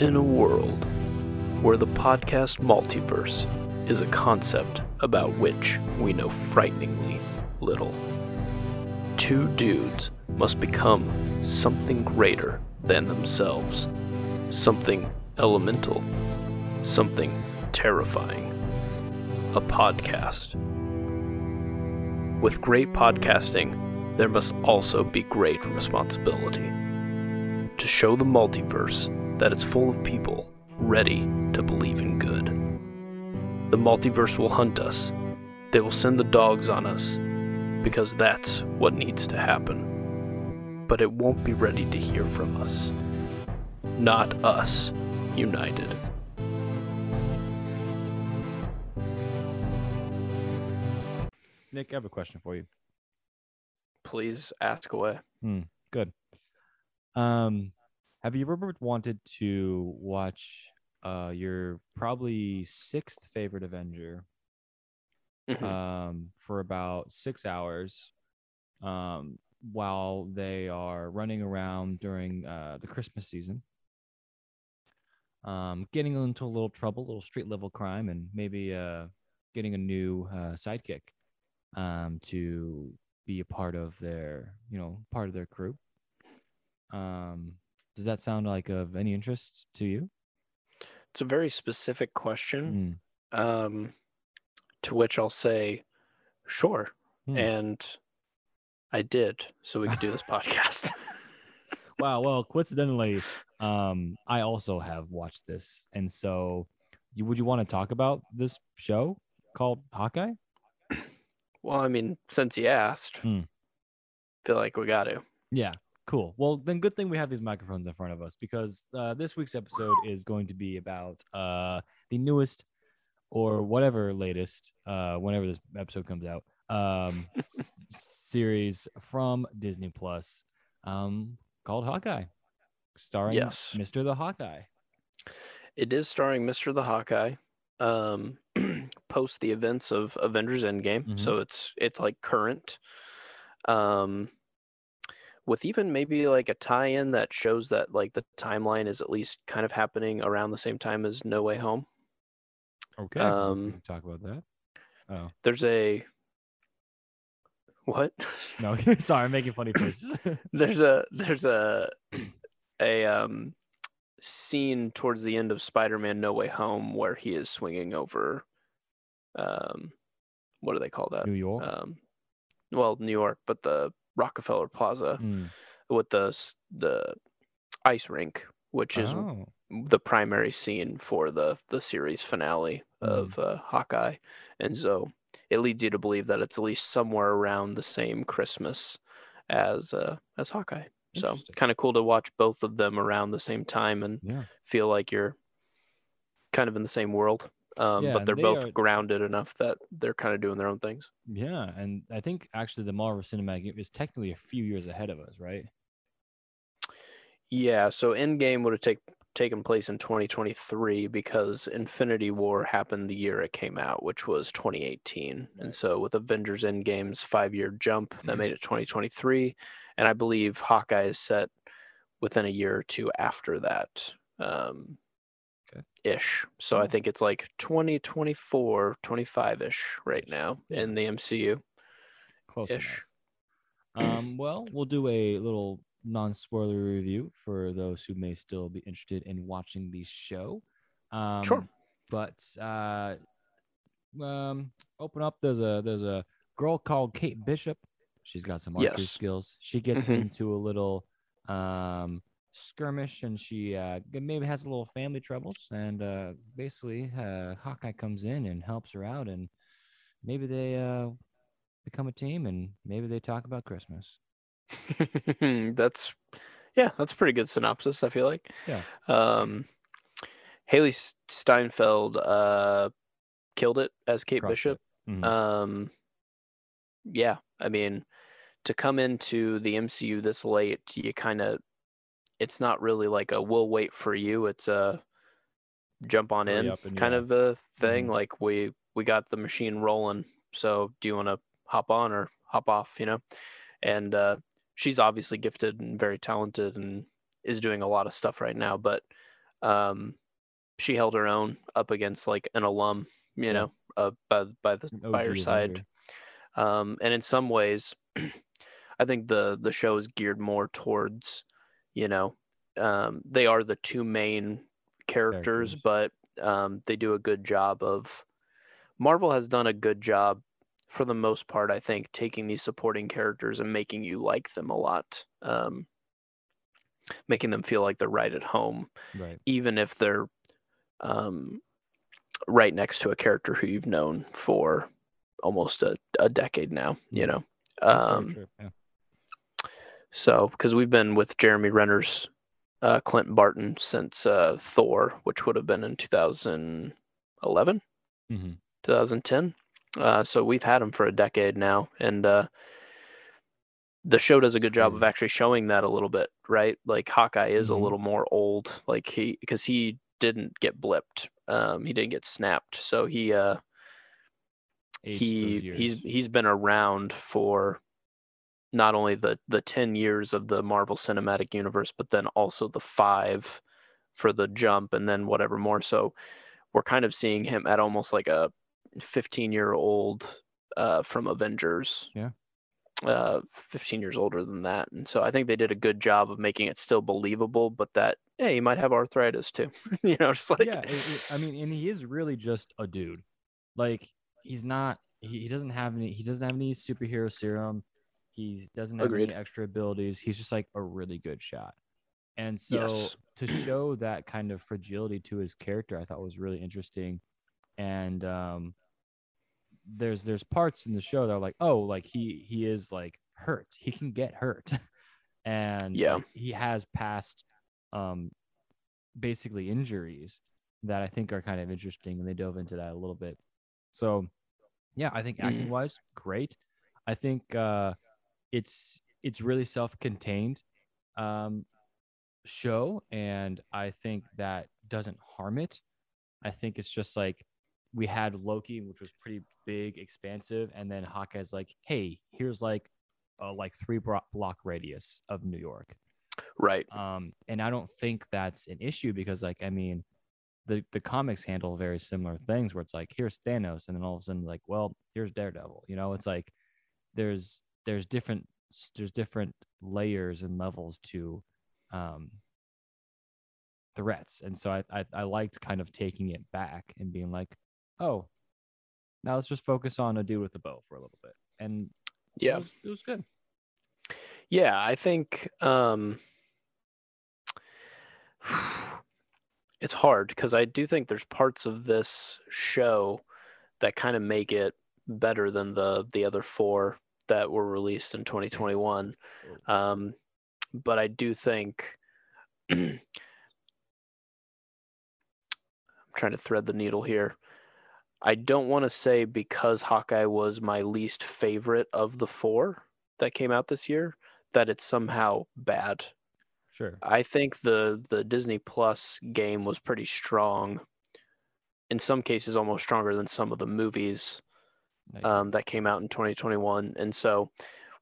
In a world where the podcast multiverse is a concept about which we know frighteningly little, two dudes must become something greater than themselves, something elemental, something terrifying. A podcast. With great podcasting, there must also be great responsibility. To show the multiverse that it's full of people ready to believe in good. The multiverse will hunt us. They will send the dogs on us, because that's what needs to happen. But it won't be ready to hear from us. Not us, united. Nick, I have a question for you. Please ask away. Hmm, good. Um, have you ever wanted to watch uh your probably sixth favorite Avenger Mhm. um for about six hours um while they are running around during uh the Christmas season? Um, getting into a little trouble, a little street level crime, and maybe uh getting a new uh, sidekick um to be a part of their you know part of their crew. Um, does that sound like of any interest to you? It's a very specific question, Mm. um, to which I'll say, sure. Hmm. And I did, so we could do this podcast. Wow. Well, coincidentally, um, I also have watched this, and so you would you want to talk about this show called Hawkeye? well, I mean, since you asked, Hmm. feel like we got to. Yeah. Cool. Well, then good thing we have these microphones in front of us because uh, this week's episode is going to be about uh, the newest or whatever latest, uh, whenever this episode comes out, um, s- series from Disney Plus um, called Hawkeye, starring Yes. Mr. the Hawkeye. It is starring Mr. the Hawkeye. Um, post the events of Avengers Endgame, Mhm. so it's it's like current. Um, with even maybe like a tie-in that shows that like the timeline is at least kind of happening around the same time as No Way Home. Okay. Um, talk about that. Oh There's a what? no, sorry, I'm making funny faces. there's a there's a a um scene towards the end of Spider-Man No Way Home where he is swinging over um what do they call that? New York. Um well, New York, but the Rockefeller Plaza Mm. with the the ice rink, which is Oh. the primary scene for the the series finale Mm. of uh, Hawkeye, and so it leads you to believe that it's at least somewhere around the same Christmas as uh, as Hawkeye. So kind of cool to watch both of them around the same time and Yeah. feel like you're kind of in the same world. Um, Yeah, but they're they both are- grounded enough that they're kind of doing their own things. Yeah, and I think actually the Marvel Cinematic is technically a few years ahead of us, right? Yeah, so Endgame would have take, taken place in 2023 because Infinity War happened the year it came out, which was 2018. And so with Avengers Endgame's five year jump, that made it 2023. And I believe Hawkeye is set within a year or two after that. Um. Ish. So I Oh. think it's like 2024, 25 ish right now in the MCU. Close Ish. Um, well, we'll do a little non-spoiler review for those who may still be interested in watching the show. Um, Sure. But uh, um, open up. There's a there's a girl called Kate Bishop. She's got some archery Yes. skills. She gets Mhm. into a little um skirmish and she uh maybe has a little family troubles and uh basically uh Hawkeye comes in and helps her out and maybe they uh become a team and maybe they talk about Christmas. that's yeah, that's a pretty good synopsis. I feel like. Yeah. Um, Hailee Steinfeld uh, killed it as Kate Crushed Bishop. Mhm. Um, yeah, I mean, to come into the MCU this late, you kind of, it's not really like a we'll wait for you. It's a jump on in kind of a thing. Mhm. Like we we got the machine rolling. So do you want to hop on or hop off? You know, and uh, she's obviously gifted and very talented and is doing a lot of stuff right now. But um, she held her own up against like an alum, you Yeah. know, uh, by by the An by her side. Um, and in some ways, I think the the show is geared more towards, you know, um, they are the two main characters, Characters. but um, they do a good job of. Marvel has done a good job, for the most part, I think, taking these supporting characters and making you like them a lot, um, making them feel like they're right at home, Right. even if they're um, right next to a character who you've known for almost a, a decade now. You know, um. Yeah. So because we've been with Jeremy Renner's uh, Clinton Barton since uh, Thor, which would have been in 2011, hmm 2010. Uh, so we've had him for a decade now, and uh, the show does a good job of actually showing that a little bit, right? Like Hawkeye is Mhm. a little more old, like he because he didn't get blipped, um, he didn't get snapped, so he uh, he he's he's been around for not only the the 10 years of the Marvel Cinematic Universe but then also the 5 for the jump and then whatever more so we're kind of seeing him at almost like a 15 year old uh, from Avengers Yeah. uh 15 years older than that and so I think they did a good job of making it still believable but that hey he might have arthritis too you know just like yeah, it- it- I mean, and he is really just a dude. Like he's not. He, he doesn't have any. He doesn't have any superhero serum. He doesn't have Agreed. any extra abilities. He's just like a really good shot. And so Yes. to show that kind of fragility to his character, I thought was really interesting. And um, there's there's parts in the show that are like, oh, like he he is like hurt. He can get hurt, and Yeah. he has past um basically injuries that I think are kind of interesting, and they dove into that a little bit. So, yeah, I think Mhm. acting wise, great. I think uh, it's it's really self-contained um, show, and I think that doesn't harm it. I think it's just like we had Loki, which was pretty big, expansive, and then Hawkeye's like, "Hey, here's like a like three block radius of New York." right um and i don't think that's an issue because like i mean the the comics handle very similar things where it's like here's thanos and then all of a sudden like well here's daredevil you know it's like there's there's different there's different layers and levels to um threats. And so I, I i liked kind of taking it back and being like oh now let's just focus on a dude with a bow for a little bit. And yeah. it was, it was good. Yeah, I think um, it's hard because I do think there's parts of this show that kind of make it better than the the other four that were released in 2021. Um, but I do think I'm trying to thread the needle here. I don't want to say because Hawkeye was my least favorite of the four that came out this year that it's somehow bad. sure I think the the Disney Plus game was pretty strong. In some cases, almost stronger than some of the movies I- um, that came out in 2021. And so,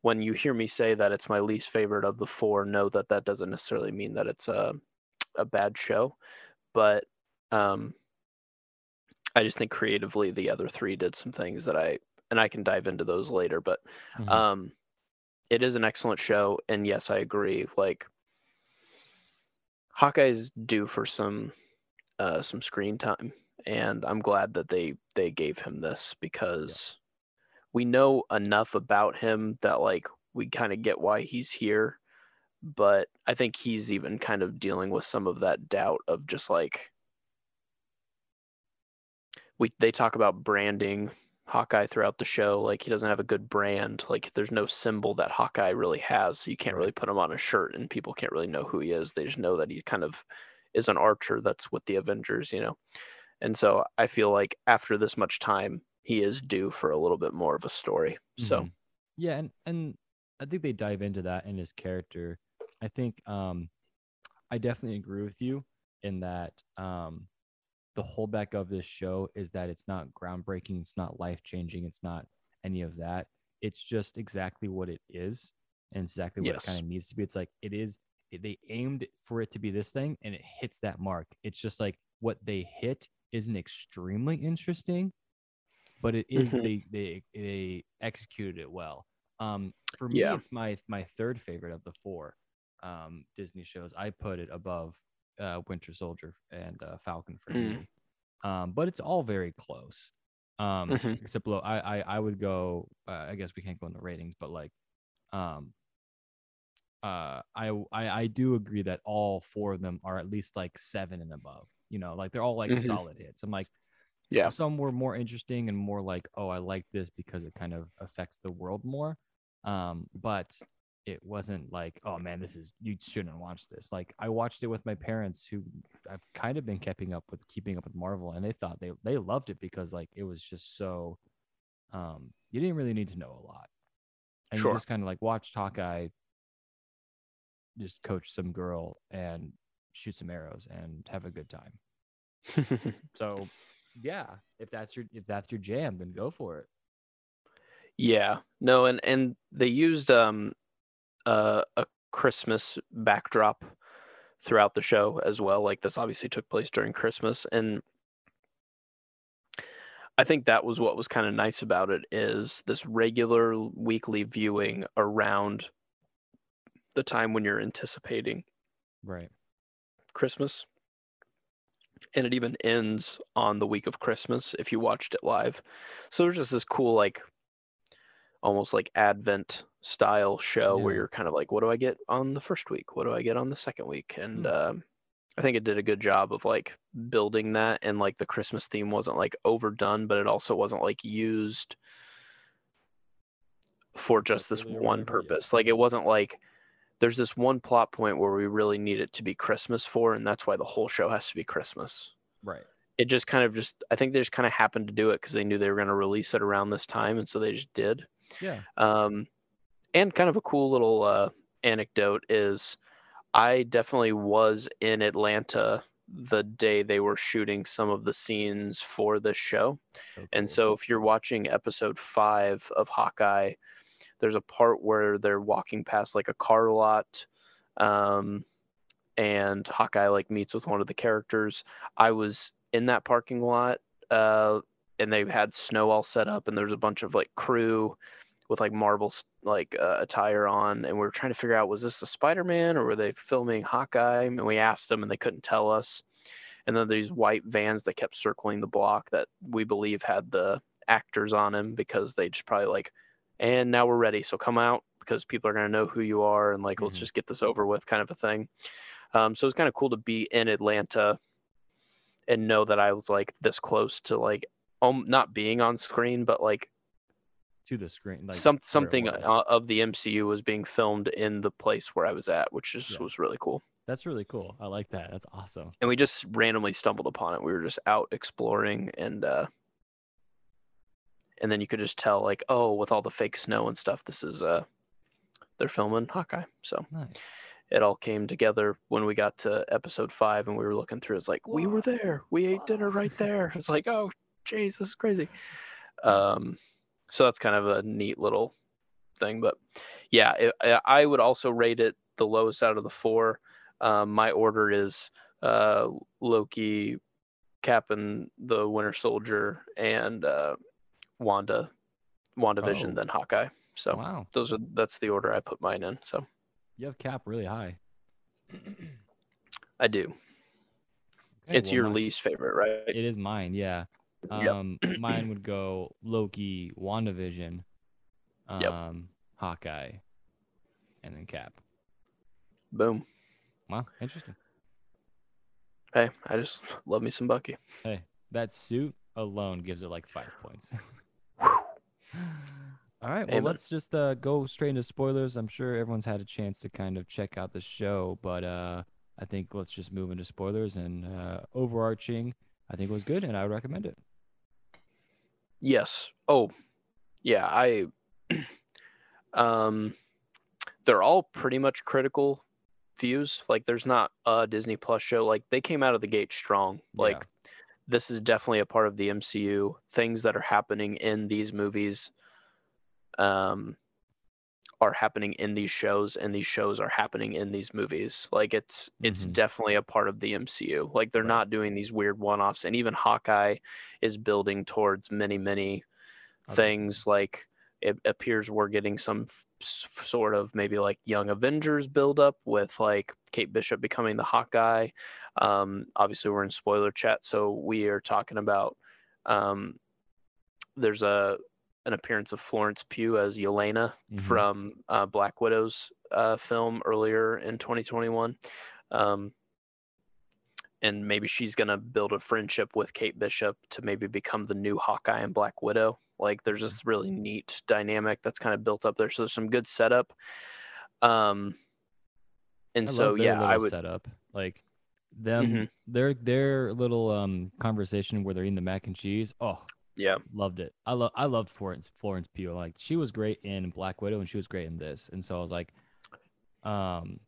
when you hear me say that it's my least favorite of the four, know that that doesn't necessarily mean that it's a a bad show, but um, I just think creatively the other three did some things that I and I can dive into those later. But Mhm. um, it is an excellent show, and yes, I agree. Like Hawkeye's due for some uh, some screen time, and I'm glad that they they gave him this because we know enough about him that like we kind of get why he's here, but I think he's even kind of dealing with some of that doubt of just like we they talk about branding Hawkeye throughout the show. Like he doesn't have a good brand. Like there's no symbol that Hawkeye really has. So you can't really put him on a shirt and people can't really know who he is. They just know that he kind of is an archer that's with the Avengers, you know. And so I feel like after this much time, he is due for a little bit more of a story. So Mhm. yeah, and and I think they dive into that in his character. I think um I definitely agree with you in that um the holdback of this show is that it's not groundbreaking, it's not life changing, it's not any of that. It's just exactly what it is and exactly what it kind of needs to be. It's like it is they aimed for it to be this thing and it hits that mark. It's just like what they hit isn't extremely interesting, but it is Mhm. they they they executed it well. Um, for me, Yeah. it's my my third favorite of the four um, Disney shows. I put it above uh, Winter Soldier and uh, Falcon for Mm. me, um, but it's all very close. Um, Mhm. except below, I, I I would go. Uh, I guess we can't go in the ratings, but like, um, uh, I, I I do agree that all four of them are at least like seven and above. You know, like they're all like Mhm. solid hits. I'm like, Yeah. some were more interesting and more like, oh, I like this because it kind of affects the world more. Um, but it wasn't like, oh man, this is you shouldn't watch this. Like I watched it with my parents who I've kind of been keeping up with keeping up with Marvel and they thought they they loved it because like it was just so um you didn't really need to know a lot. And Sure. you just kind of like watched Hawkeye just coach some girl and shoot some arrows and have a good time. So yeah, if that's your if that's your jam, then go for it. Yeah, no, and and they used um uh, a Christmas backdrop throughout the show as well. Like this obviously took place during Christmas, and I think that was what was kind of nice about it is this regular weekly viewing around the time when you're anticipating Right. Christmas. And it even ends on the week of Christmas if you watched it live. So there's just this cool, like, almost like Advent style show where you're kind of like, what do I get on the first week? What do I get on the second week? And Hmm. um, I think it did a good job of like building that. And like the Christmas theme wasn't like overdone, but it also wasn't like used for just this one purpose. Like it wasn't like there's this one plot point where we really need it to be Christmas for, and that's why the whole show has to be Christmas. Right. It just kind of just, I think they just kind of happened to do it because they knew they were going to release it around this time, and so they just did. Yeah. Um, and kind of a cool little uh, anecdote is I definitely was in Atlanta the day they were shooting some of the scenes for this show. So And so if you're watching episode five of Hawkeye, there's a part where they're walking past like a car lot. Um, and Hawkeye like meets with one of the characters. I was in that parking lot, uh, and they had snow all set up, and there's a bunch of like crew with like Marvel like uh, attire on, and we were trying to figure out was this a Spider-Man or were they filming Hawkeye? And we asked them, and they couldn't tell us. And then these white vans that kept circling the block that we believe had the actors on them because they just probably like, and now we're ready, so come out because people are gonna know who you are, and like let's Mhm. just get this over with, kind of a thing. Um, so it's kind of cool to be in Atlanta and know that I was like this close to like um not being on screen, but like, to the screen, like some something uh, of the MCU was being filmed in the place where I was at, which just Yeah. was really cool. That's really cool. I like that. That's awesome. And we just randomly stumbled upon it. We were just out exploring and uh and then you could just tell like, oh, with all the fake snow and stuff, this is uh they're filming Hawkeye. So Nice. it all came together when we got to episode five and we were looking through. It's like, we were there. We ate dinner right there. It's like, oh, jeez, this is crazy. Um, so that's kind of a neat little thing. But yeah, it, I- I would also rate it the lowest out of the four. Um, my order is uh, Loki, Cap and the Winter Soldier, and uh, Wanda, WandaVision, Oh. then Hawkeye. So wow. those are that's the order I put mine in. So You have Cap really high. I do. Okay, it's well, your mine- least favorite, right? It is mine. Yeah. Yep. Um, mine would go Loki, WandaVision, um, Yep. Hawkeye, and then Cap. Boom. Wow, interesting. Hey, I just love me some Bucky. Hey, that suit alone gives it like five points. All right, well, let's just uh, go straight into spoilers. I'm sure everyone's had a chance to kind of check out the show, but uh, I think let's just move into spoilers and uh, overarching. I think it was good, and I would recommend it. Yes. Oh, yeah. I. um, they're all pretty much critical views. Like, there's not a Disney Plus show. Like, they came out of the gate strong. Like, Yeah. This is definitely a part of the MCU. Things that are happening in these movies, um, are happening in these shows and these shows are happening in these movies. Like it's it's Mhm. definitely a part of the MCU. Like they're Right. not doing these weird one-offs and even Hawkeye is building towards many many Other things like it appears we're getting some f- sort of maybe like young avengers build up with like kate bishop becoming the hawkeye um, obviously we're in spoiler chat so we are talking about um, there's a an appearance of florence pugh as yelena Mhm. from uh, black widow's uh, film earlier in 2021 um, and maybe she's gonna build a friendship with Kate Bishop to maybe become the new Hawkeye and Black Widow. Like there's this really neat dynamic that's kind of built up there. So there's some good setup. Um and I so yeah, I would setup. Like them, Mhm. their their little um conversation where they're eating the mac and cheese. Oh, yeah. loved it. I love I loved Florence Florence Pugh. Like she was great in Black Widow and she was great in this. And so I was like, um,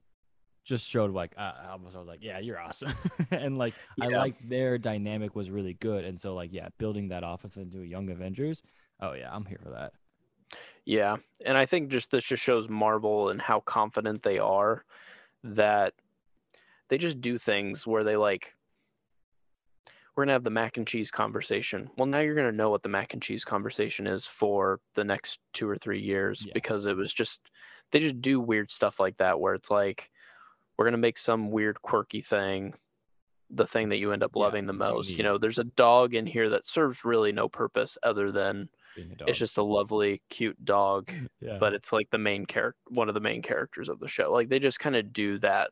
just showed like uh, I, I was I was like, yeah, you're awesome. and like I like their dynamic was really good. And so like yeah, building that off into a Young Avengers. Oh yeah, I'm here for that. Yeah. And I think just this just shows Marvel and how confident they are that they just do things where they like we're gonna have the mac and cheese conversation. Well, now you're gonna know what the mac and cheese conversation is for the next two or three years Yeah. because it was just they just do weird stuff like that where it's like we're gonna make some weird quirky thing the thing that you end up Yeah, loving the most. You know, there's a dog in here that serves really no purpose other than Being a dog. it's just a lovely, cute dog yeah. but it's like the main character one of the main characters of the show like they just kind of do that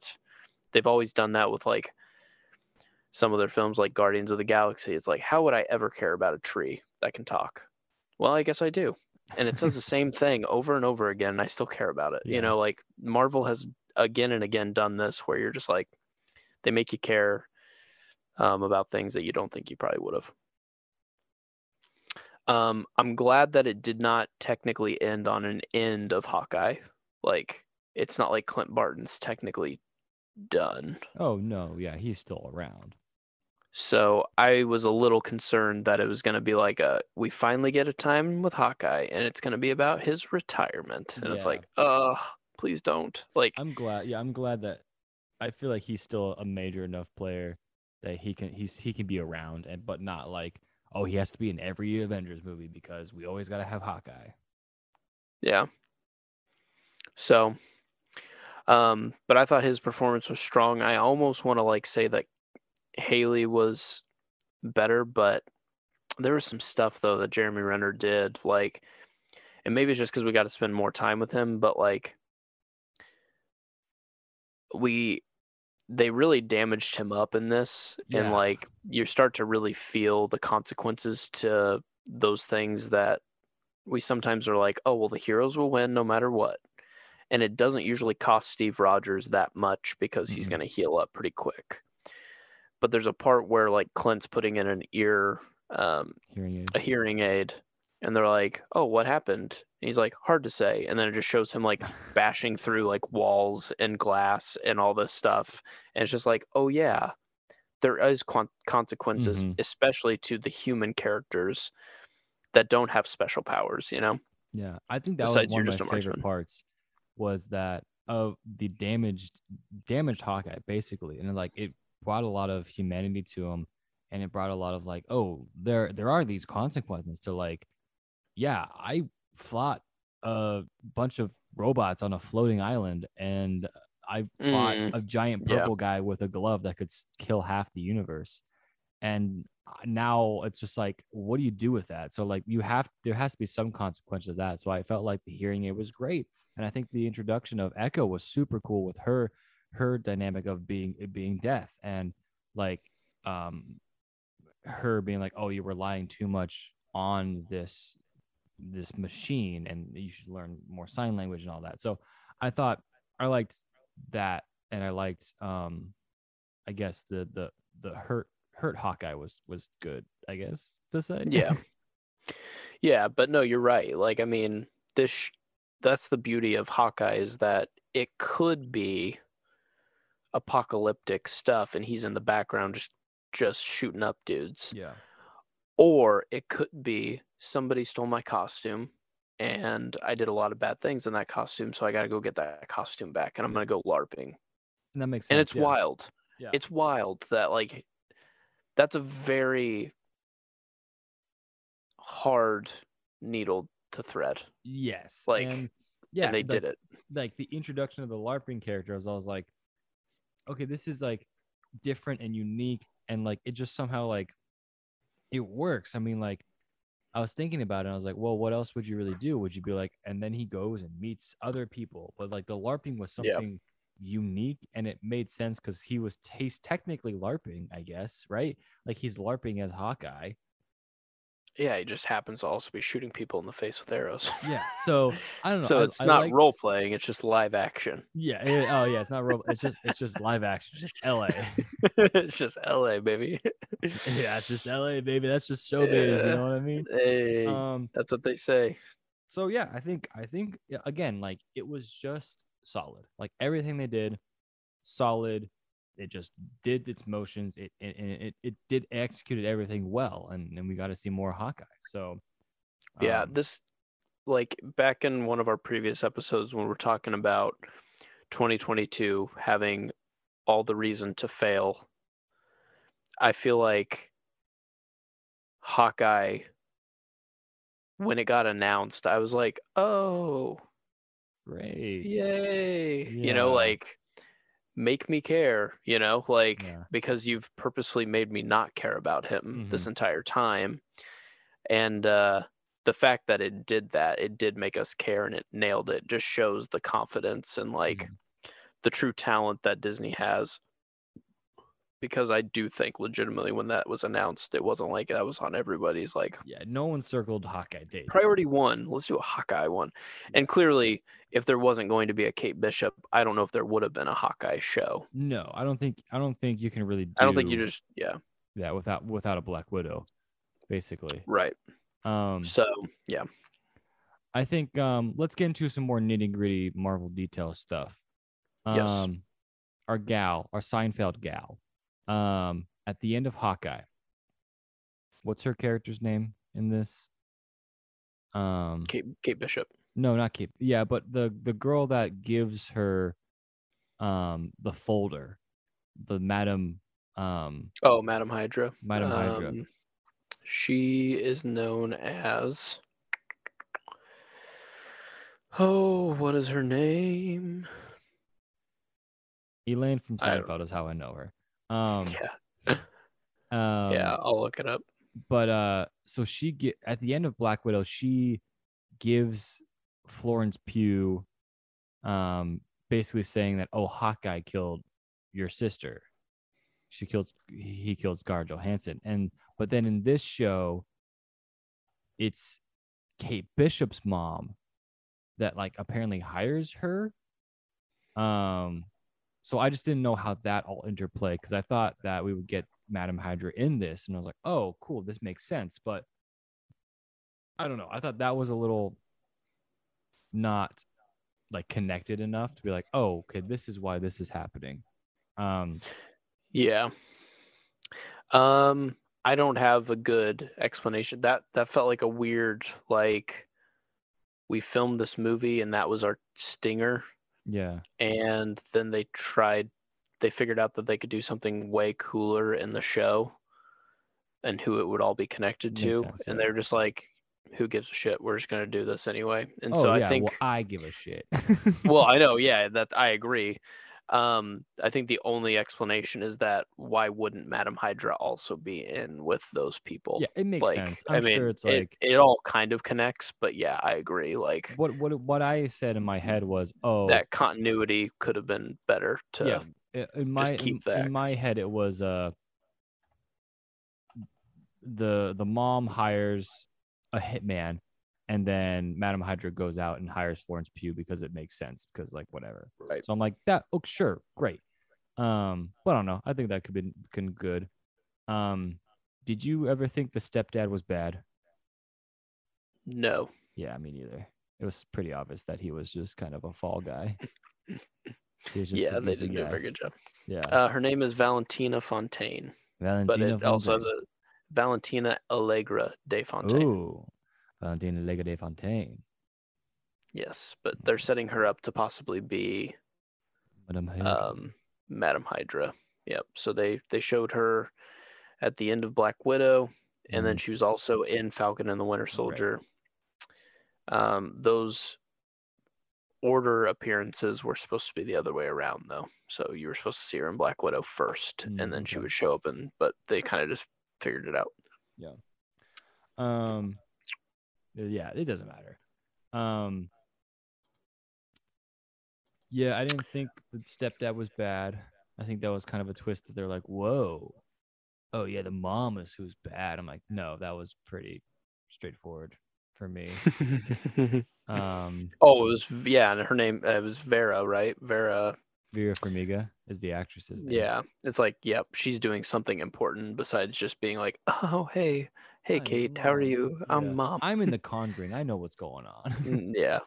they've always done that with like some of their films like guardians of the galaxy it's like how would i ever care about a tree that can talk well i guess i do and it says the same thing over and over again and i still care about it Yeah. you know like marvel has again and again done this where you're just like they make you care um, about things that you don't think you probably would have um, I'm glad that it did not technically end on an end of Hawkeye. Like, it's not like Clint Barton's technically done. oh no, yeah, he's still around. So I was a little concerned that it was going to be like a we finally get a time with Hawkeye and it's going to be about his retirement. And it's like, uh, please don't. Like, I'm glad. Yeah, I'm glad that I feel like he's still a major enough player that he can he's he can be around and but not like oh he has to be in every Avengers movie because we always got to have Hawkeye. Yeah. So, um, but I thought his performance was strong. I almost want to like say that Hailee was better, but there was some stuff though that Jeremy Renner did, like, and maybe it's just because we got to spend more time with him, but like, we they really damaged him up in this and like you start to really feel the consequences to those things that we sometimes are like oh well the heroes will win no matter what and it doesn't usually cost steve rogers that much because he's Mhm. going to heal up pretty quick but there's a part where like clint's putting in an ear um, Hearing aid. a hearing aid and they're like oh what happened? And he's like hard to say. And then it just shows him like bashing through like walls and glass and all this stuff. And it's just like oh yeah there is con- consequences Mhm. especially to the human characters that don't have special powers you know? Yeah, I think that Besides was one of my favorite marksman. parts was that of the damaged damaged Hawkeye basically, and like it brought a lot of humanity to him, and it brought a lot of like, oh, there there are these consequences to like, yeah, I fought a bunch of robots on a floating island, and I fought Mm, a giant yeah. purple guy with a glove that could kill half the universe, and now it's just like what do you do with that? So like you have there has to be some consequence of that. So i felt like the hearing aid was great. And i think the introduction of echo was super cool with her her dynamic of being it being deaf and like um her being like oh you're relying too much on this this machine and you should learn more sign language and all that so i thought i liked that and i liked um i guess the the the hurt hurt hawkeye was was good i guess to say Yeah. yeah, but no, you're right. Like, I mean, this sh- that's the beauty of Hawkeye is that it could be apocalyptic stuff and he's in the background just just shooting up dudes. yeah Or it could be somebody stole my costume and I did a lot of bad things in that costume, so I got to go get that costume back, and I'm gonna go LARPing, And that makes sense. and it's yeah. wild. Yeah. It's wild that like that's a very hard needle to thread. Yes. like, and, yeah, and they like, did it. Like the introduction of the LARPing character, I was always like, okay, this is like different and unique, and like it just somehow like it works. I mean, like I was thinking about it, and I was like, well, what else would you really do? Would you be like, and then he goes and meets other people, but like the LARPing was Yeah. something unique, and it made sense because he was he's technically LARPing, I guess, right? Like he's LARPing as Hawkeye. Yeah, he just happens to also be shooting people in the face with arrows. Yeah. So I don't know. so I- it's I not liked- role playing; it's just live action. Yeah. it- oh yeah. It's not role. It's just it's just live action. It's just L.A. it's just L.A. baby. yeah. It's just L.A. Baby. That's just showbiz. You know what I mean? hey, Um. that's what they say. So yeah, I think I think again, like it was just solid. Like everything they did, solid. It just did its motions. It it it, it, did executed everything well, and and we got to see more Hawkeye. So Yeah, um, this like back in one of our previous episodes when we're talking about 2022 having all the reason to fail. I feel like Hawkeye when it got announced, I was like, "Oh, great. yay." You know, like make me care, you know, like Yeah. because you've purposely made me not care about him this Mhm. entire time. And uh the fact that it did that, it did make us care and it nailed it. Just shows the confidence and like Mhm. the true talent that Disney has. Because I do think legitimately when that was announced, it wasn't like that was on everybody's like Yeah. No one circled Hawkeye dates. priority one. Let's do a Hawkeye one. And clearly, if there wasn't going to be a Kate Bishop, I don't know if there would have been a Hawkeye show. No, I don't think I don't think you can really. Do I don't think you just yeah, that without without a Black Widow, basically. right. Um, So yeah. I think um, let's get into some more nitty gritty Marvel detail stuff. Yes. Um, our gal, our Seinfeld gal, um, at the end of Hawkeye. What's her character's name in this? Um, Kate Kate Bishop. no, not Kate. Yeah, but the the girl that gives her, um, the folder, the Madam, um, Oh, Madam Hydra. Madam Hydra. Um, She is known as. Oh, what is her name? Elaine from Seinfeld is how I know her. Um, Yeah, um, yeah, I'll look it up. but uh so she get at the end of black widow she gives florence pugh um basically saying that oh hawkeye killed your sister. She killed he killed scarlett johansson. And but then in this show it's kate bishop's mom that like apparently hires her. Um so i just didn't know how that all interplay because i thought that we would get Madam Hydra in this, and I was like, oh, cool, this makes sense. But I don't know. I thought that was a little not like connected enough to be like, oh, okay, this is why this is happening. Um, Yeah. Um, I don't have a good explanation. That that felt like a weird like we filmed this movie and that was our stinger yeah, and then they tried they figured out that they could do something way cooler in the show and who it would all be connected to sense, and yeah. they're just like who gives a shit we're just going to do this anyway and oh so yeah. i think well, I give a shit. well i know yeah that i agree um i think the only explanation is that why wouldn't madam hydra also be in with those people yeah, it makes like sense. i I'm mean sure it's it, like it all kind of connects but yeah i agree like what what what I said in my head was, oh, that continuity could have been better to yeah. In my keep in, that. in my head, it was uh the the mom hires a hitman, and then Madame Hydra goes out and hires Florence Pugh because it makes sense because like whatever. Right. So I'm like that. Oh, sure, great. Um, but I don't know. I think that could be been good. Um, did you ever think the stepdad was bad? no Yeah, me neither. It was pretty obvious that he was just kind of a fall guy. He was just yeah they didn't do a very good job Yeah, uh, her name is valentina fontaine Valentina but it also has a valentina allegra de fontaine Ooh, Valentina Allegra de Fontaine. Yes, but they're setting her up to possibly be Madam Hydra. um, Madam Hydra. Yep. So they they showed her at the end of Black Widow, and then Mm, she was also in Falcon and the Winter Soldier. Um, those order appearances were supposed to be the other way around, though. So you were supposed to see her in Black Widow first, Mm, and then she would show up, and but they kind of just figured it out. Yeah. Um, yeah, it doesn't matter. Um, yeah, I didn't think the stepdad was bad. I think that was kind of a twist that they're like, whoa, oh yeah, the mom is who's bad. I'm like, no, that was pretty straightforward for me. Um, oh, it was yeah, and her name uh, it was Vera, right? Vera. Vera Farmiga is the actress's name. Yeah, it's like, yep, she's doing something important besides just being like, oh, hey, hey, I'm Kate, how are mom." you? I'm Yeah. mom. I'm in the Conjuring. I know what's going on. Yeah,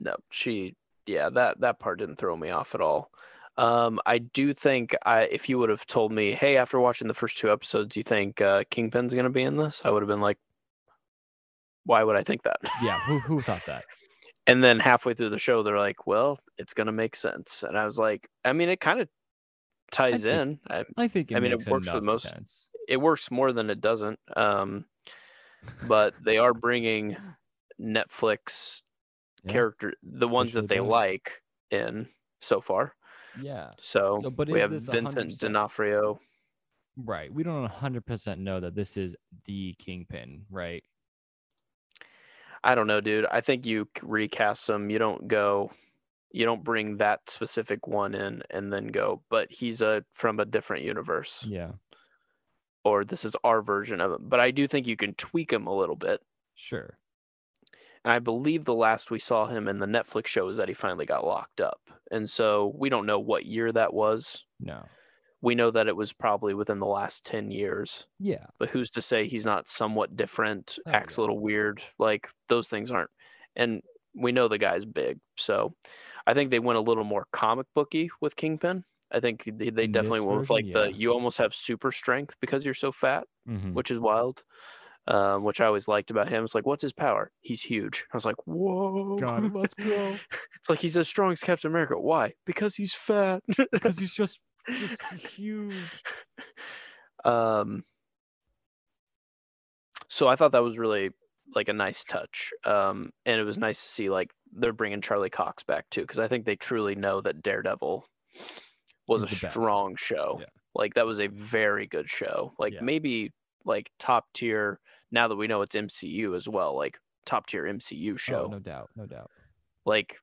no, she, yeah, that that part didn't throw me off at all. Um, I do think I, if you would have told me, hey, after watching the first two episodes, you think uh, Kingpin's gonna be in this, I would have been like, why would I think that? yeah, who who thought that? And then halfway through the show, they're like, well, it's gonna make sense, and I was like, I mean, it kind of ties think- in. I, I think it I mean, it works for the most- sense. It works more than it doesn't. Um, but they are bringing Netflix Yeah. character, the ones that they like, in so far. Yeah. So, So, but we have Vincent 100%? D'Onofrio. Right. We don't 100% know that this is the Kingpin, right? I don't know, dude. I think you recast them. You don't go, you don't bring that specific one in and then go, but he's a from a different universe, Yeah. Or this is our version of him. But I do think you can tweak him a little bit. Sure. And I believe the last we saw him in the Netflix show is that he finally got locked up. And so we don't know what year that was. No. We know that it was probably within the last 10 years, Yeah. but who's to say he's not somewhat different, Oh, acts a little weird? Like those things aren't. And we know the guy's big. So I think they went a little more comic booky with Kingpin. I think they, they definitely went with like version, the you almost have super strength because you're so fat, hmm which is wild. Um, which I always liked about him. It's like, what's his power? He's huge. I was like, whoa. It. Let's go. It's like he's as strong as Captain America. Why? Because he's fat. Because he's just just huge. um so I thought that was really like a nice touch. Um and it was nice to see like they're bringing Charlie Cox back too cuz I think they truly know that Daredevil was a the best. strong show. Yeah. Like that was a very good show. Like Yeah. maybe like top tier now that we know it's MCU as well, like top tier MCU show. Oh, no doubt. No doubt. Like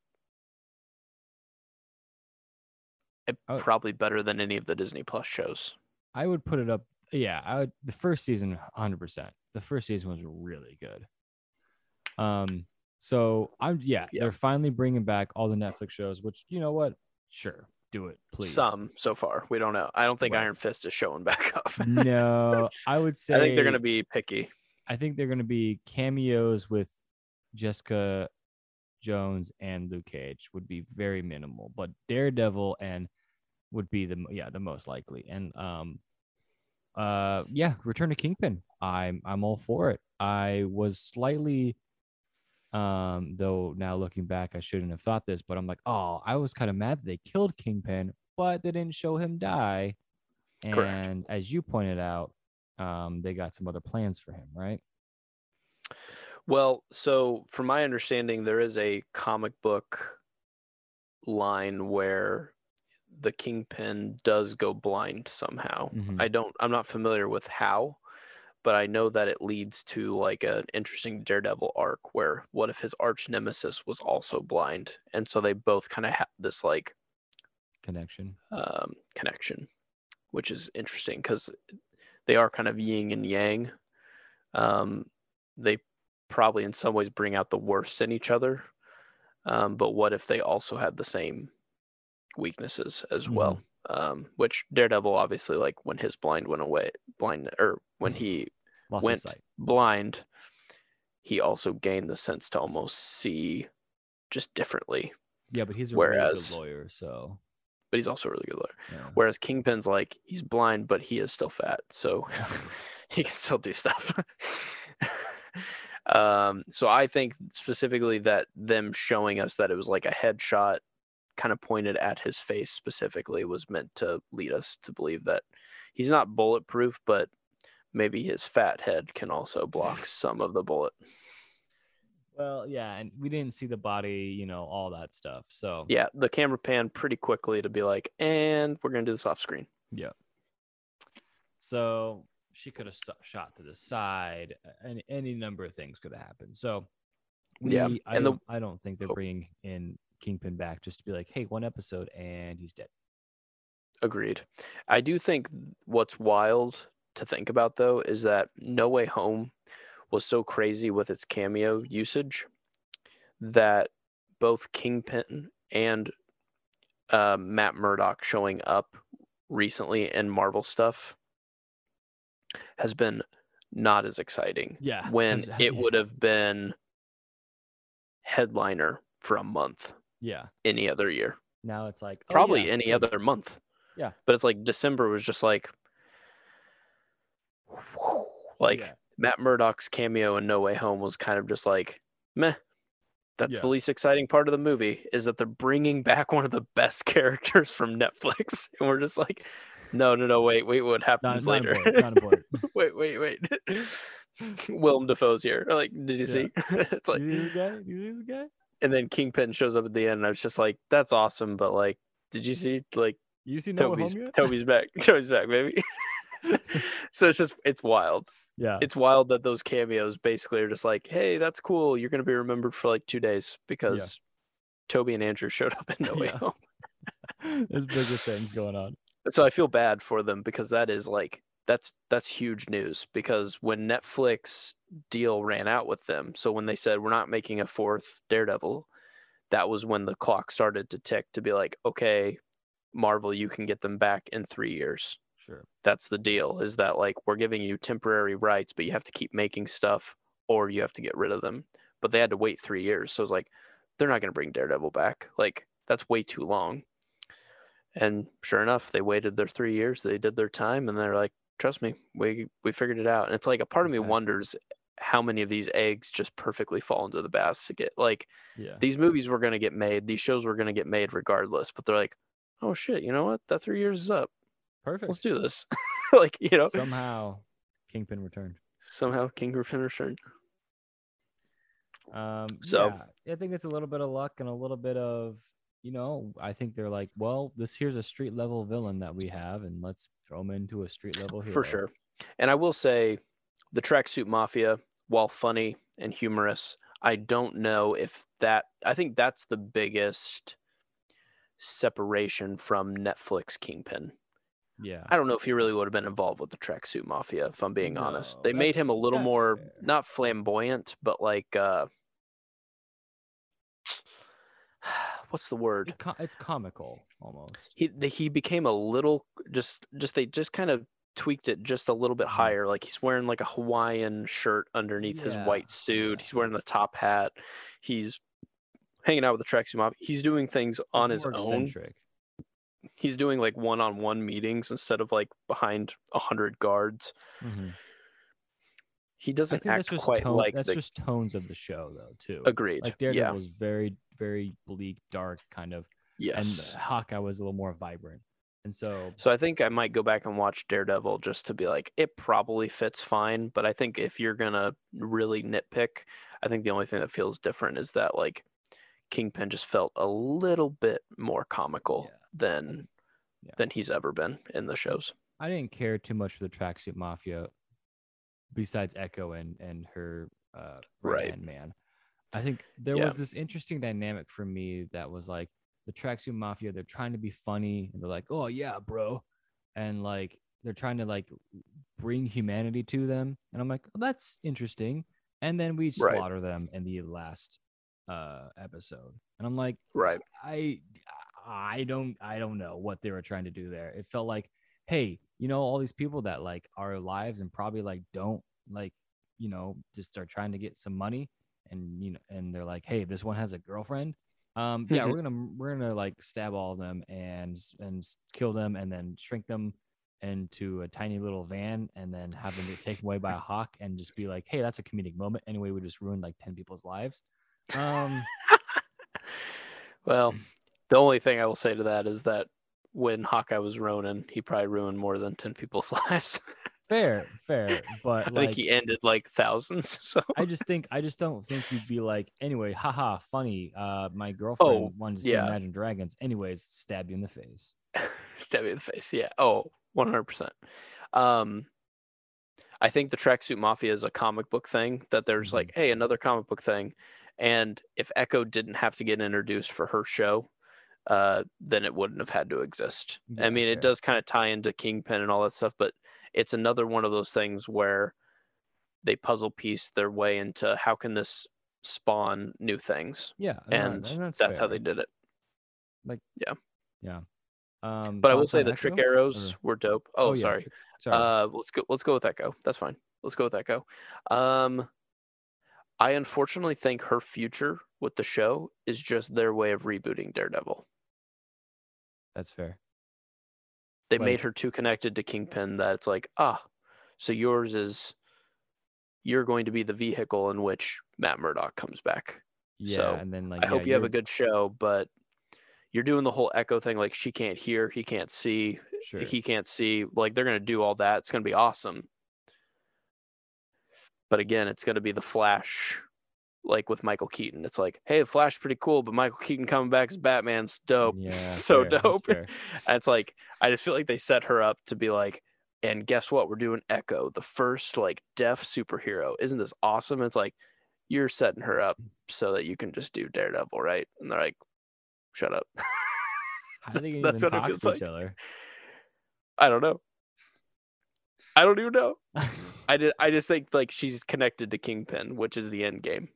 it- Oh. probably better than any of the Disney Plus shows. I would put it up. Yeah, I would. The first season, 100. percent The first season was really good. Um. So I'm yeah, Yeah. They're finally bringing back all the Netflix shows. Which you know what? Sure, do it, please. Some so far. We don't know. I don't think Right. Iron Fist is showing back up. No, I would say. I think they're gonna be picky. I think they're gonna be cameos with Jessica Jones and Luke Cage would be very minimal, but Daredevil and would be the yeah the most likely. And um, uh, yeah, Return to Kingpin. I'm I'm all for it. I was slightly, um, though now looking back, I shouldn't have thought this, but I'm like, oh, I was kind of mad that they killed Kingpin, but they didn't show him die. And Correct. as you pointed out, um, they got some other plans for him, right? Well, so from my understanding, there is a comic book line where the Kingpin does go blind somehow. Mhm. I don't. I'm not familiar with how, but I know that it leads to like an interesting Daredevil arc where what if his arch nemesis was also blind, and so they both kind of have this like Connection. um, connection, which is interesting because they are kind of yin and yang. Um, they probably, in some ways, bring out the worst in each other. Um, but what if they also had the same weaknesses as well? Um, which Daredevil, obviously, like when his blind went away, blind or when he Lost went blind, he also gained the sense to almost see just differently. Yeah, but he's a really whereas- good lawyer, so But he's also a really good lawyer. yeah. Whereas Kingpin's like he's blind, but he is still fat, so he can still do stuff. Um, so I think specifically that them showing us that it was like a headshot kind of pointed at his face specifically was meant to lead us to believe that he's not bulletproof, but maybe his fat head can also block some of the bullet. Well, yeah, and we didn't see the body, you know, all that stuff. So Yeah, the camera panned pretty quickly to be like, and we're gonna do this off screen. Yeah. So she could have shot to the side. Any any number of things could have happened. So we, Yeah, I and the- don't, I don't think they're Oh. bringing in Kingpin back just to be like, hey, one episode and he's dead. Agreed. I do think what's wild to think about though is that No Way Home was so crazy with its cameo usage that both Kingpin and uh, Matt Murdock showing up recently in Marvel stuff has been not as exciting Yeah. when it would have been headliner for a month Yeah. any other year Now it's like oh, probably yeah, any other month. Yeah. But it's like December was just like like Yeah. Matt Murdock's cameo in No Way Home was kind of just like meh. That's Yeah. the least exciting part of the movie is that they're bringing back one of the best characters from Netflix, and we're just like, no, no, no, wait, wait, what not, happens not later? important. Not important. wait, wait, wait. Willem Dafoe's here. Like, did you Yeah. see? it's like, you see this guy? You see this guy? And then Kingpin shows up at the end, and I was just like, that's awesome, but like, did you see like You see Toby's Toby's back. Toby's back, baby. so it's just it's wild. yeah. It's wild that those cameos basically are just like, hey, that's cool. You're gonna be remembered for like two days because Toby and Andrew showed up in No Way Yeah. Home. There's bigger things going on. So I feel bad for them because that is like that's that's huge news because when Netflix deal ran out with them, so when they said we're not making a fourth Daredevil, that was when the clock started to tick to be like, okay, Marvel, you can get them back in three years. Sure. that's the deal is that like we're giving you temporary rights but you have to keep making stuff or you have to get rid of them but they had to wait three years so it's like they're not going to bring daredevil back like that's way too long and sure enough they waited their three years they did their time and they're like trust me we we figured it out and it's like a part of me Okay. wonders how many of these eggs just perfectly fall into the basket like Yeah. these movies were going to get made these shows were going to get made regardless but they're like oh shit you know what that three years is up Perfect. let's do this like you know Somehow Kingpin returned. somehow King Griffin returned. Um, So- yeah, I think it's a little bit of luck and a little bit of, you know, I think they're like, well, this here's a street level villain that we have, and let's throw him into a street level hero. For sure. And I will say the tracksuit mafia, while funny and humorous, I don't know if that I think that's the biggest separation from Netflix Kingpin. Yeah. I don't know if he really would have been involved with the tracksuit mafia, if I'm being honest. They made him a little more fair. not flamboyant, but like uh what's the word? It's comical almost. he the, he became a little just just they just kind of tweaked it just a little bit Mhm. higher like he's wearing like a hawaiian shirt underneath his white suit he's wearing the top hat he's hanging out with the tracksuit mob he's doing things on his own eccentric. he's doing like one-on-one meetings instead of like behind a hundred guards Mhm. he doesn't think that's act just quite tone, like that's the just tones of the show though too. agreed Like Daredevil yeah was very very bleak, dark kind of, yes and Hawkeye was a little more vibrant. And so So I think I might go back and watch Daredevil just to be like, it probably fits fine. But I think if you're gonna really nitpick, I think the only thing that feels different is that like Kingpin just felt a little bit more comical Yeah. than Yeah. than he's ever been in the shows. I didn't care too much for the tracksuit mafia, besides Echo and and her uh, Right. hand man. I think there Yeah. was this interesting dynamic for me that was like the tracksuit mafia. They're trying to be funny and they're like, "Oh yeah, bro," and like they're trying to like bring humanity to them, and I'm like, oh, "That's interesting." And then we Right. slaughter them in the last uh episode, and I'm like, Right. I I don't I don't know what they were trying to do there. It felt like, hey, you know, all these people that like are lives and probably like don't like, you know, just are trying to get some money and you know and they're like, hey, this one has a girlfriend. Um yeah, we're gonna we're gonna like stab all of them and and kill them and then shrink them into a tiny little van and then have them get taken away by a hawk and just be like, hey, that's a comedic moment. Anyway, we just ruined like 10 people's lives. Um, Well, the only thing I will say to that is that when Hawkeye was Ronin, he probably ruined more than ten people's lives. Fair, fair. But I like, think he ended like thousands. So I just think I just don't think you'd be like, anyway, haha, funny. Uh, my girlfriend Oh, wanted to see yeah. Imagine Dragons. Anyways, stab you in the face. stab you in the face. Yeah. Oh, 100%. Um, I think the Tracksuit Mafia is a comic book thing that there's Mhm. like, hey, another comic book thing. And if Echo didn't have to get introduced for her show, uh, then it wouldn't have had to exist. Yeah, I mean, fair. it does kind of tie into Kingpin and all that stuff, but it's another one of those things where they puzzle piece their way into how can this spawn new things, Yeah, and that's, that's how they did it. Like yeah. Yeah. Um, But I will say the trick Echo? arrows Or- were dope. Oh, yeah, sorry. sorry. Uh, let's go. Let's go with Echo. That's fine. Let's go with Echo. Um, I unfortunately think her future with the show is just their way of rebooting Daredevil. that's fair. They made her too connected to Kingpin that it's like, ah, so yours is you're going to be the vehicle in which Matt Murdock comes back. Yeah, So, and then like I hope yeah, you have a good show, but you're doing the whole Echo thing. Like she can't hear, he can't see, sure. he can't see. Like they're gonna do all that. It's gonna be awesome. But again, it's gonna be the Flash, like with Michael Keaton. It's like, hey, the Flash is pretty cool, but Michael Keaton coming back as Batman's dope. Yeah, so fair, dope. It's like I just feel like they set her up to be like, and guess what? We're doing Echo, the first like deaf superhero. Isn't this awesome? It's like you're setting her up so that you can just do Daredevil, right? And they're like, shut up. How do they even That's what it talk to like. each other? I don't know. I don't even know. I just, I just think like she's connected to Kingpin, which is the end game.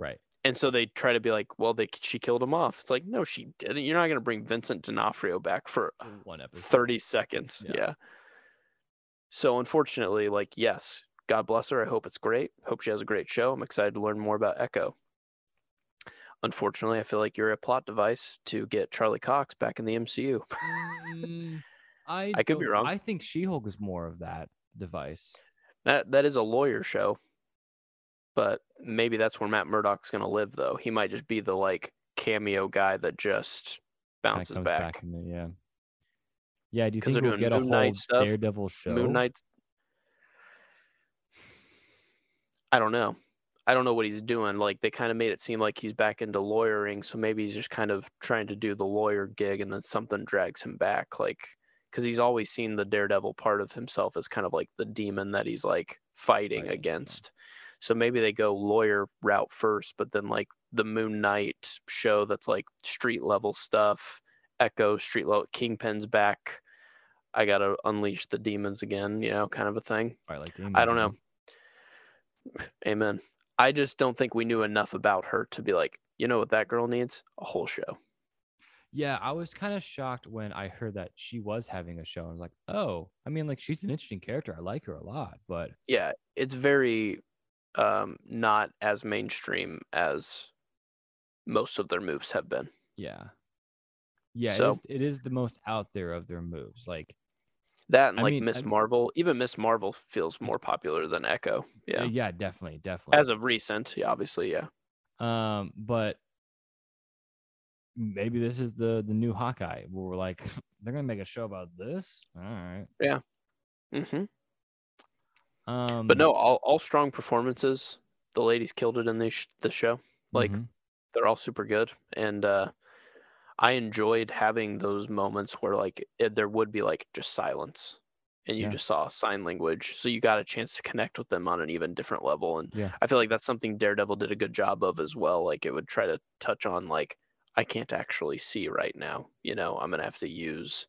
Right. And so they try to be like, well, they she killed him off. It's like, no, she didn't. You're not gonna bring Vincent D'Onofrio back for One episode. 30 seconds. Yeah. Yeah. So unfortunately, like, yes, God bless her. I hope it's great. Hope she has a great show. I'm excited to learn more about Echo. Unfortunately, I feel like you're a plot device to get Charlie Cox back in the MCU. Mm, I I could be wrong. I think She-Hulk is more of that device. That that is a lawyer show. But maybe that's where Matt Murdock's gonna live though. He might just be the like cameo guy that just bounces back. in the- yeah. Yeah. Do you think we'll get a Moon whole Knight stuff, Daredevil show? Moon Knight's I don't know. I don't know what he's doing. Like they kind of made it seem like he's back into lawyering, so maybe he's just kind of trying to do the lawyer gig, and then something drags him back. Like because he's always seen the Daredevil part of himself as kind of like the demon that he's like fighting yeah. against. So maybe they go lawyer route first, but then like the Moon Knight show that's like street level stuff, Echo street level, Kingpin's back. I gotta unleash the demons again, you know, kind of a thing. I like I don't know. Amen. I just don't think we knew enough about her to be like, you know what that girl needs? A whole show. Yeah, I was kind of shocked when I heard that she was having a show. I was like, oh, I mean, like she's an interesting character. I like her a lot, but Yeah, it's very um not as mainstream as most of their moves have been. yeah, yeah, So- it, is, it is the most out there of their moves. Like, That and I like Miss Marvel, even Miss Marvel feels more popular than Echo. yeah, Yeah. yeah, definitely, definitely. As of recent, yeah, obviously, yeah. Um, but maybe this is the the new Hawkeye where we're like, they're gonna make a show about this. All right. Yeah. hmm Um, But no, all, all strong performances. The ladies killed it in the sh- the show. like, mhm, they're all super good and uh i enjoyed having those moments where like it, there would be like just silence and you Yeah. just saw sign language so you got a chance to connect with them on an even different level and Yeah. i feel like that's something daredevil did a good job of as well like it would try to touch on like i can't actually see right now you know i'm gonna have to use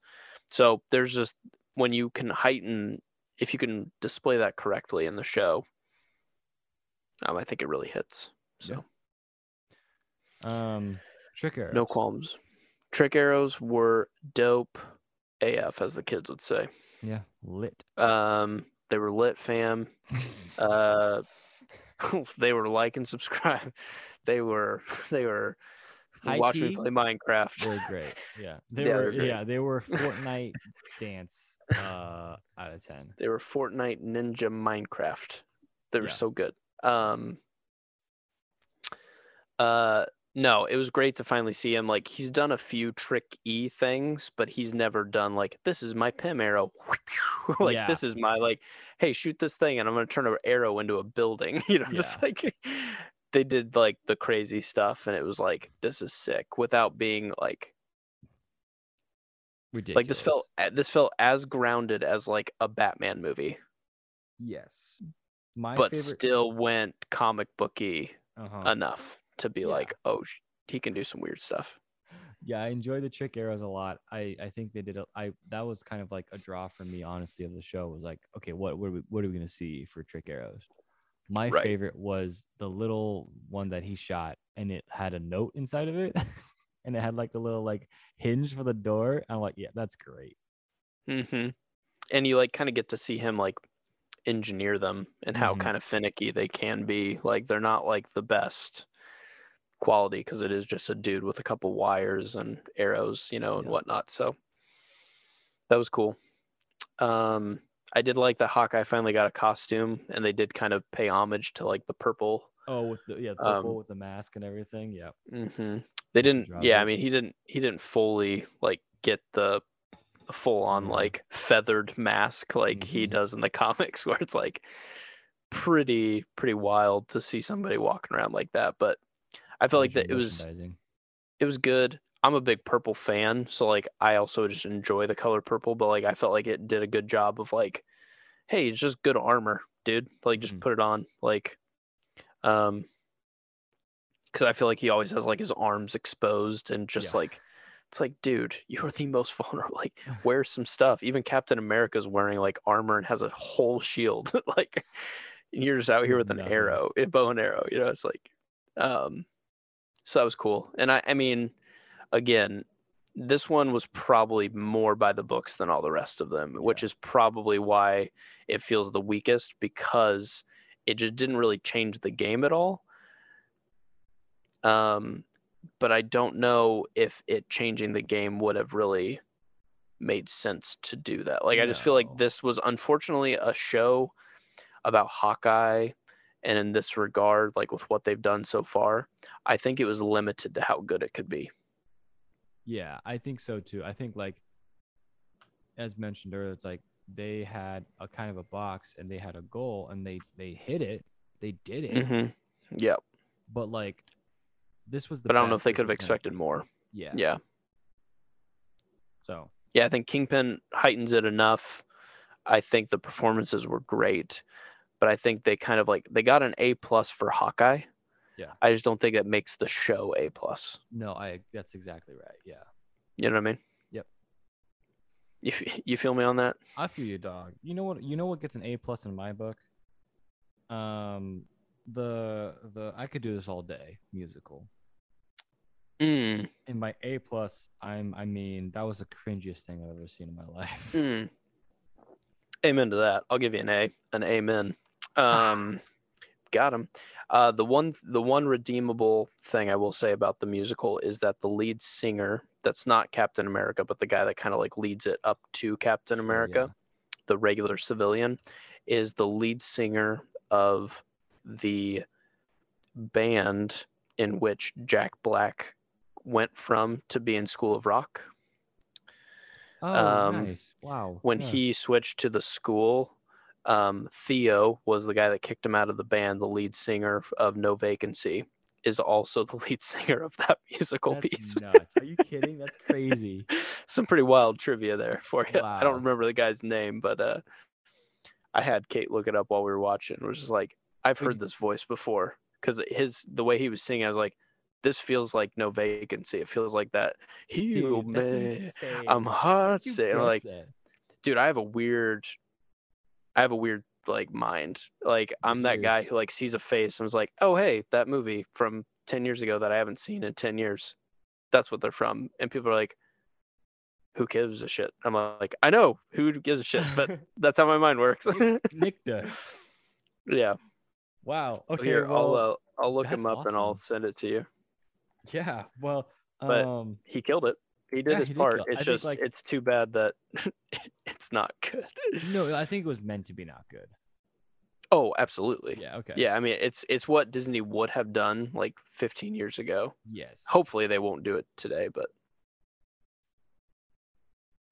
so there's just when you can heighten if you can display that correctly in the show um, i think it really hits so um, trick arrows. no qualms. Trick arrows were dope AF, as the kids would say. Yeah, lit. Um, they were lit, fam. Uh, they were like and subscribe. They were they were High Watch me play Minecraft. They're great. Yeah, they Yeah, were. great. Yeah, they were Fortnite dance uh, out of ten. They were Fortnite Ninja Minecraft. They were Yeah. so good. Um uh no, it was great to finally see him. Like he's done a few trick E things, but he's never done like this is my Pym arrow. like Yeah. this is my like, hey, shoot this thing and I'm gonna turn an arrow into a building. You know, just like they did like the crazy stuff and it was like, this is sick without being like Ridiculous. like this felt this felt as grounded as like a Batman movie. Yes. My but favorite. still went comic booky uh-huh. enough to be Yeah. like, oh, he can do some weird stuff. Yeah, I enjoy the trick arrows a lot. I I think they did. A, I that was kind of like a draw for me, honestly, of the show. Was like, okay, what what are we, what are we gonna see for trick arrows? My Right. favorite was the little one that he shot, and it had a note inside of it, and it had like the little like hinge for the door. I'm like, yeah, that's great. hmm And you like kind of get to see him like engineer them and how Mhm. kind of finicky they can be. Like they're not like the best quality because it is just a dude with a couple wires and arrows, you know, and Yeah. whatnot. So that was cool. Um, I did like that Hawkeye finally got a costume, and they did kind of pay homage to like the purple Oh, with the yeah, Um, purple with the mask and everything. Yeah, hmm They didn't. Yeah, I mean, he didn't. He didn't fully like get the, full on Mhm. like feathered mask like he Mhm. does in the comics, where it's like pretty pretty wild to see somebody walking around like that. But I felt like that it was it was good. I'm a big purple fan, so like I also just enjoy the color purple. But like I felt like it did a good job of like, hey, it's just good armor, dude. Like just Mhm. put it on, like, um, because I feel like he always has like his arms exposed and just Yeah. like, it's like, dude, you are the most vulnerable. Like, wear some stuff. Even Captain America's wearing like armor and has a whole shield. like, and you're just out here With an nothing. arrow, a bow and arrow. You know, it's like, um, so that was cool. And I, I mean, again, this one was probably more by the books than all the rest of them, which is probably why it feels the weakest because it just didn't really change the game at all. Um, but I don't know if it changing the game would have really made sense to do that. Like, I just feel like this was unfortunately a show about Hawkeye. And in this regard, like with what they've done so far, I think it was limited to how good it could be. Yeah, I think so too. I think like as mentioned earlier, it's like they had a kind of a box and they had a goal and they they hit it. They did it. hmm Yeah. But like this was the But I don't know if they could have expected more. Yeah. Yeah. So Yeah, I think Kingpin heightens it enough. I think the performances were great, but I think they kind of like they got an A plus for Hawkeye. Yeah. I just don't think it makes the show A plus. no, I that's exactly right. Yeah. You know what I mean? Yep. You you feel me on that? I feel you, dog. You know what? You know what gets an A plus in my book? Um, the the I could do this all day musical. Mm, In my A plus, I'm I mean that was the cringiest thing I've ever seen in my life. mm. Amen to that. I'll give you an A, an amen. Um, got him. Uh, the one the one redeemable thing I will say about the musical is that the lead singer, that's not Captain America, but the guy that kind of like leads it up to Captain Sure, America, the regular civilian, is the lead singer of the band in which Jack Black went from to be in School of Rock. Oh, Um, nice! Wow. When yeah. he switched to the school, um, Theo was the guy that kicked him out of the band. The lead singer of No Vacancy is also the lead singer of that musical That's piece. nuts. Are you kidding? That's crazy. Some pretty wild trivia there for you. I don't remember the guy's name, but uh, I had Kate look it up while we were watching. It was just like I've heard this voice before because his the way he was singing, I was like, this feels like No Vacancy. It feels like that. Heal me. I'm hot. you sick." And I'm guess like, that? dude, I have a weird, I have a weird like mind. Like I'm that guy who like sees a face and was like, oh hey, that movie from ten years ago that I haven't seen in ten years. That's what they're from. And people are like, who gives a shit? I'm like, I know who gives a shit, but that's how my mind works. Nick, does. yeah. Wow. Okay. Here, well, I'll uh, I'll look him up and I'll send it to you. Yeah. Well, But- um, He killed it. He did Yeah, his he did part. kill it. I It's think, just like- it's too bad that it's not good. no, I think it was meant to be not good. Oh, absolutely. Yeah. Okay. Yeah, I mean it's it's what Disney would have done like 15 years ago. Yes. Hopefully they won't do it today, but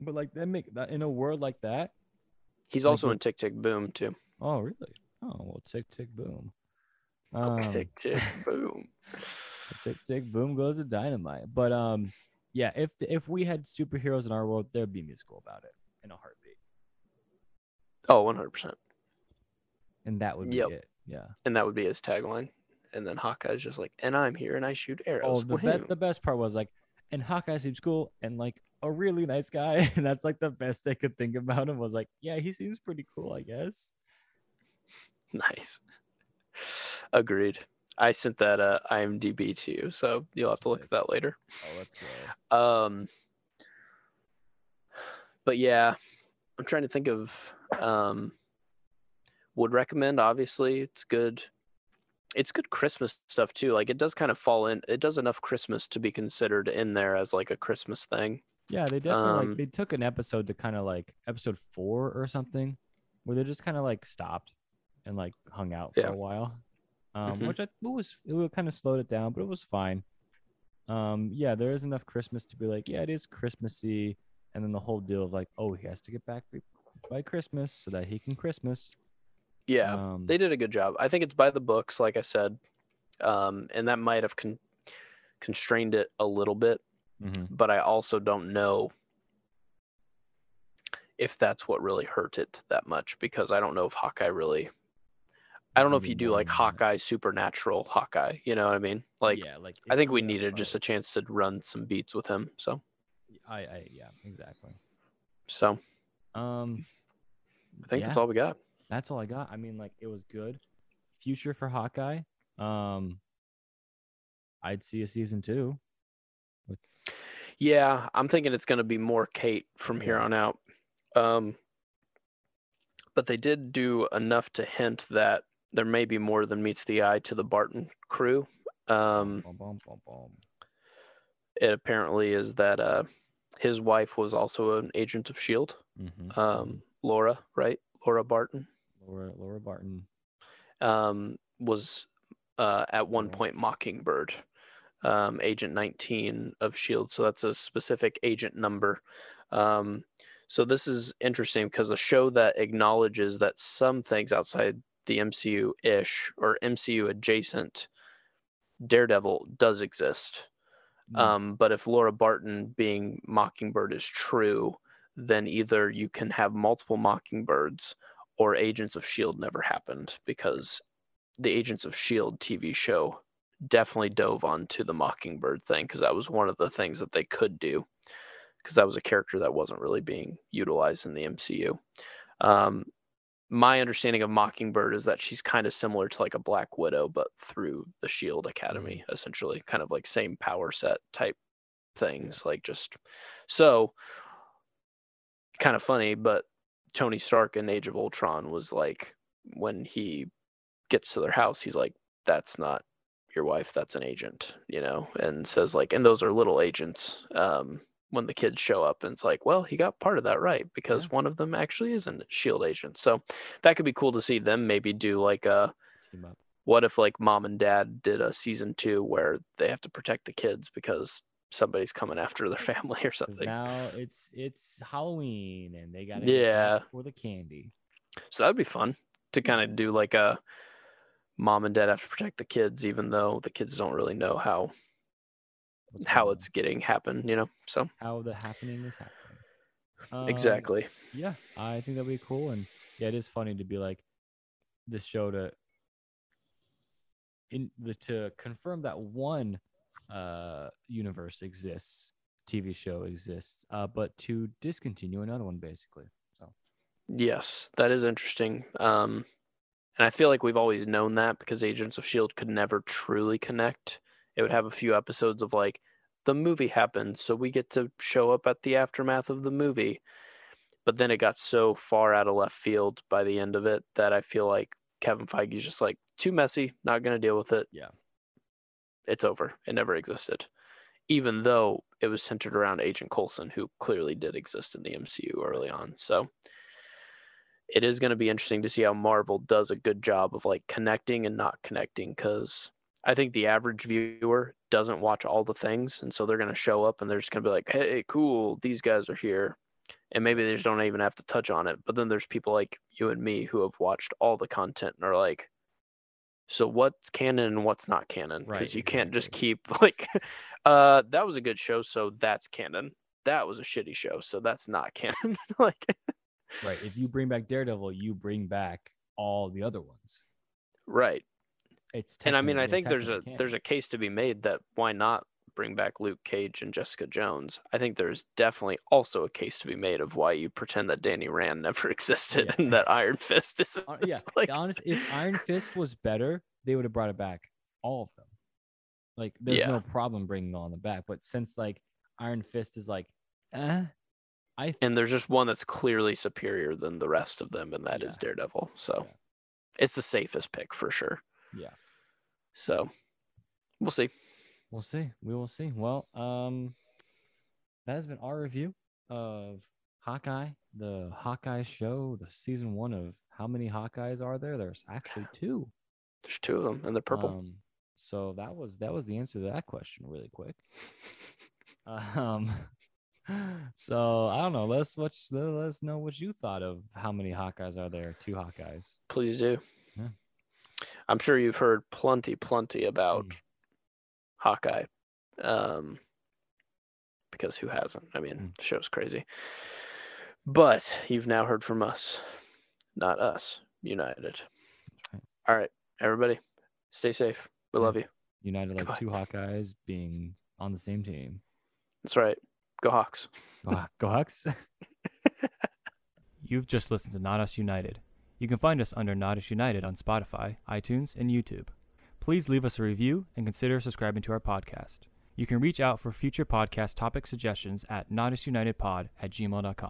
But like that make that in a world like that. he's Like also in Tick Tick Boom too. Oh, really? Oh, well, tick tick boom. Um, Tick Tick Boom. tick tick boom goes the dynamite. But um, yeah, if if we had superheroes in our world, there'd be a musical about it in a heartbeat, Oh, 100%. and that would be Yep. it. Yeah. And that would be his tagline. And then Hawkeye's just like, and I'm here and I shoot Oh, arrows. the Woohoo." best the best part was like, and Hawkeye seems cool and like a really nice guy, and that's like the best I could think about him was like, yeah, he seems pretty cool, I guess. Nice. Agreed. I sent that uh, IMDb to you, so you'll have to look at that later. Oh, let's go. Um, but yeah, I'm trying to think of. Um, would recommend. Obviously, it's good. It's good Christmas stuff too. Like it does kind of fall in. It does enough Christmas to be considered in there as like a Christmas thing. Yeah, they definitely Um, like they took an episode to kind of like episode four or something, where they just kind of like stopped and like hung out for Yeah. a while, um, Mhm. which I it was it kind of slowed it down, but it was fine. Um, yeah, there is enough Christmas to be like, yeah, it is Christmassy, and then the whole deal of like, oh, he has to get back by Christmas so that he can Christmas. Yeah, um, they did a good job. I think it's by the books, like I said, um, and that might have con- constrained it a little bit. mhm. but I also don't know if that's what really hurt it that much because I don't know if Hawkeye really. I don't know if you do like. Hawkeye supernatural Hawkeye, you know what I mean? Like yeah, like I think we needed just a chance to run some beats with him. So I, I, yeah, exactly. so Um, I think yeah. that's all we got. that's all I got. I mean, like it was good. Future for Hawkeye. Um, I'd see a season two. Yeah, I'm thinking it's gonna be more Kate from here on out. Um but they did do enough to hint that there may be more than meets the eye to the Barton crew. Um Bum, bum, bum, it apparently is that uh, his wife was also an agent of Shield. Mhm. Um, Laura, right? Laura Barton Laura Laura Barton. um, was uh, at one point Mockingbird, um, Agent 19 of Shield. So that's a specific agent number. Um, so this is interesting because a show that acknowledges that some things outside the MCU ish or MCU adjacent Daredevil does exist. Mm, Um, but if Laura Barton being Mockingbird is true, then either you can have multiple Mockingbirds or Agents of S.H.I.E.L.D. Never happened because the Agents of S.H.I.E.L.D. TV show definitely dove onto the Mockingbird thing because that was one of the things that they could do because that was a character that wasn't really being utilized in the MCU. Um, my understanding of Mockingbird is that she's kind of similar to like a Black Widow, but through the Shield Academy, essentially, kind of like same power set type things, like just so kind of funny. But Tony Stark in Age of Ultron was like, when he gets to their house, he's like, "That's not your wife, that's an agent," you know, and says like, and those are little agents. Um, when the kids show up, and it's like, well, he got part of that right because Yeah. one of them actually is a Shield agent. So that could be cool to see them maybe do like a team up. what if like mom and dad did a season two where they have to protect the kids because somebody's coming after their family or something now it's it's Halloween and they got Yeah. for the candy. so that'd be fun to kind of do like a mom and dad have to protect the kids even though the kids don't really know how how it's getting happen you know so how the happening is happening. Um, exactly Yeah, I think that'd be cool, and yeah, it is funny to be like this show to in the to confirm that one uh universe exists, TV show exists, uh, but to discontinue another one basically. So yes that is interesting um and i feel like we've always known that because agents of shield could never truly connect it would have a few episodes of like the movie happened so we get to show up at the aftermath of the movie but then it got so far out of left field by the end of it that i feel like kevin feige's just like too messy not going to deal with it Yeah. It's over. It never existed. Even though it was centered around Agent Coulson, who clearly did exist in the MCU early on. So it is going to be interesting to see how Marvel does a good job of like connecting and not connecting because I think the average viewer doesn't watch all the things. And so they're going to show up and they're just going to be like, hey, cool, these guys are here. And maybe they just don't even have to touch on it. But then there's people like you and me who have watched all the content and are like, so what's canon and what's not canon? Because Right, you can't just keep like, uh, that was a good show, so that's canon. That was a shitty show, so that's not canon. like, Right. If you bring back Daredevil, you bring back all the other ones. right. It's And I mean, I think there's a there's a case to be made that why not bring back Luke Cage and Jessica Jones? I think there's definitely also a case to be made of why you pretend that Danny Rand never existed Yeah. and that Iron Fist is. Uh, yeah. like honest, if Iron Fist was better, they would have brought it back, all of them. Like, there's Yeah. no problem bringing all of them back. But since like Iron Fist is like, eh, I th- and there's just one that's clearly superior than the rest of them, and that is Yeah. Daredevil. So it's the safest pick for sure. Yeah, So we'll see. we'll see. We will see. Well, um, that has been our review of Hawkeye, the Hawkeye show, the season one of how many Hawkeyes are there? There's actually two. There's two of them, and they're purple. Um, so that was that was the answer to that question, really quick. Um, so I don't know. Let's what let us know what you thought of how many Hawkeyes are there? Two Hawkeyes. Please do. Yeah. I'm sure you've heard plenty, plenty about Mm. Hawkeye. Um, because who hasn't? I mean, Mm. the show's crazy. But you've now heard from us, not us, United. right. All right, everybody, stay safe. We Yeah. love you. United like Goodbye. two Hawkeyes being on the same team. That's right. Go Hawks. Go, go Hawks. You've just listened to Not Us United. You can find us under Us United on Spotify, iTunes, and YouTube. Please leave us a review and consider subscribing to our podcast. You can reach out for future podcast topic suggestions at notusunitedpod at gmail.com.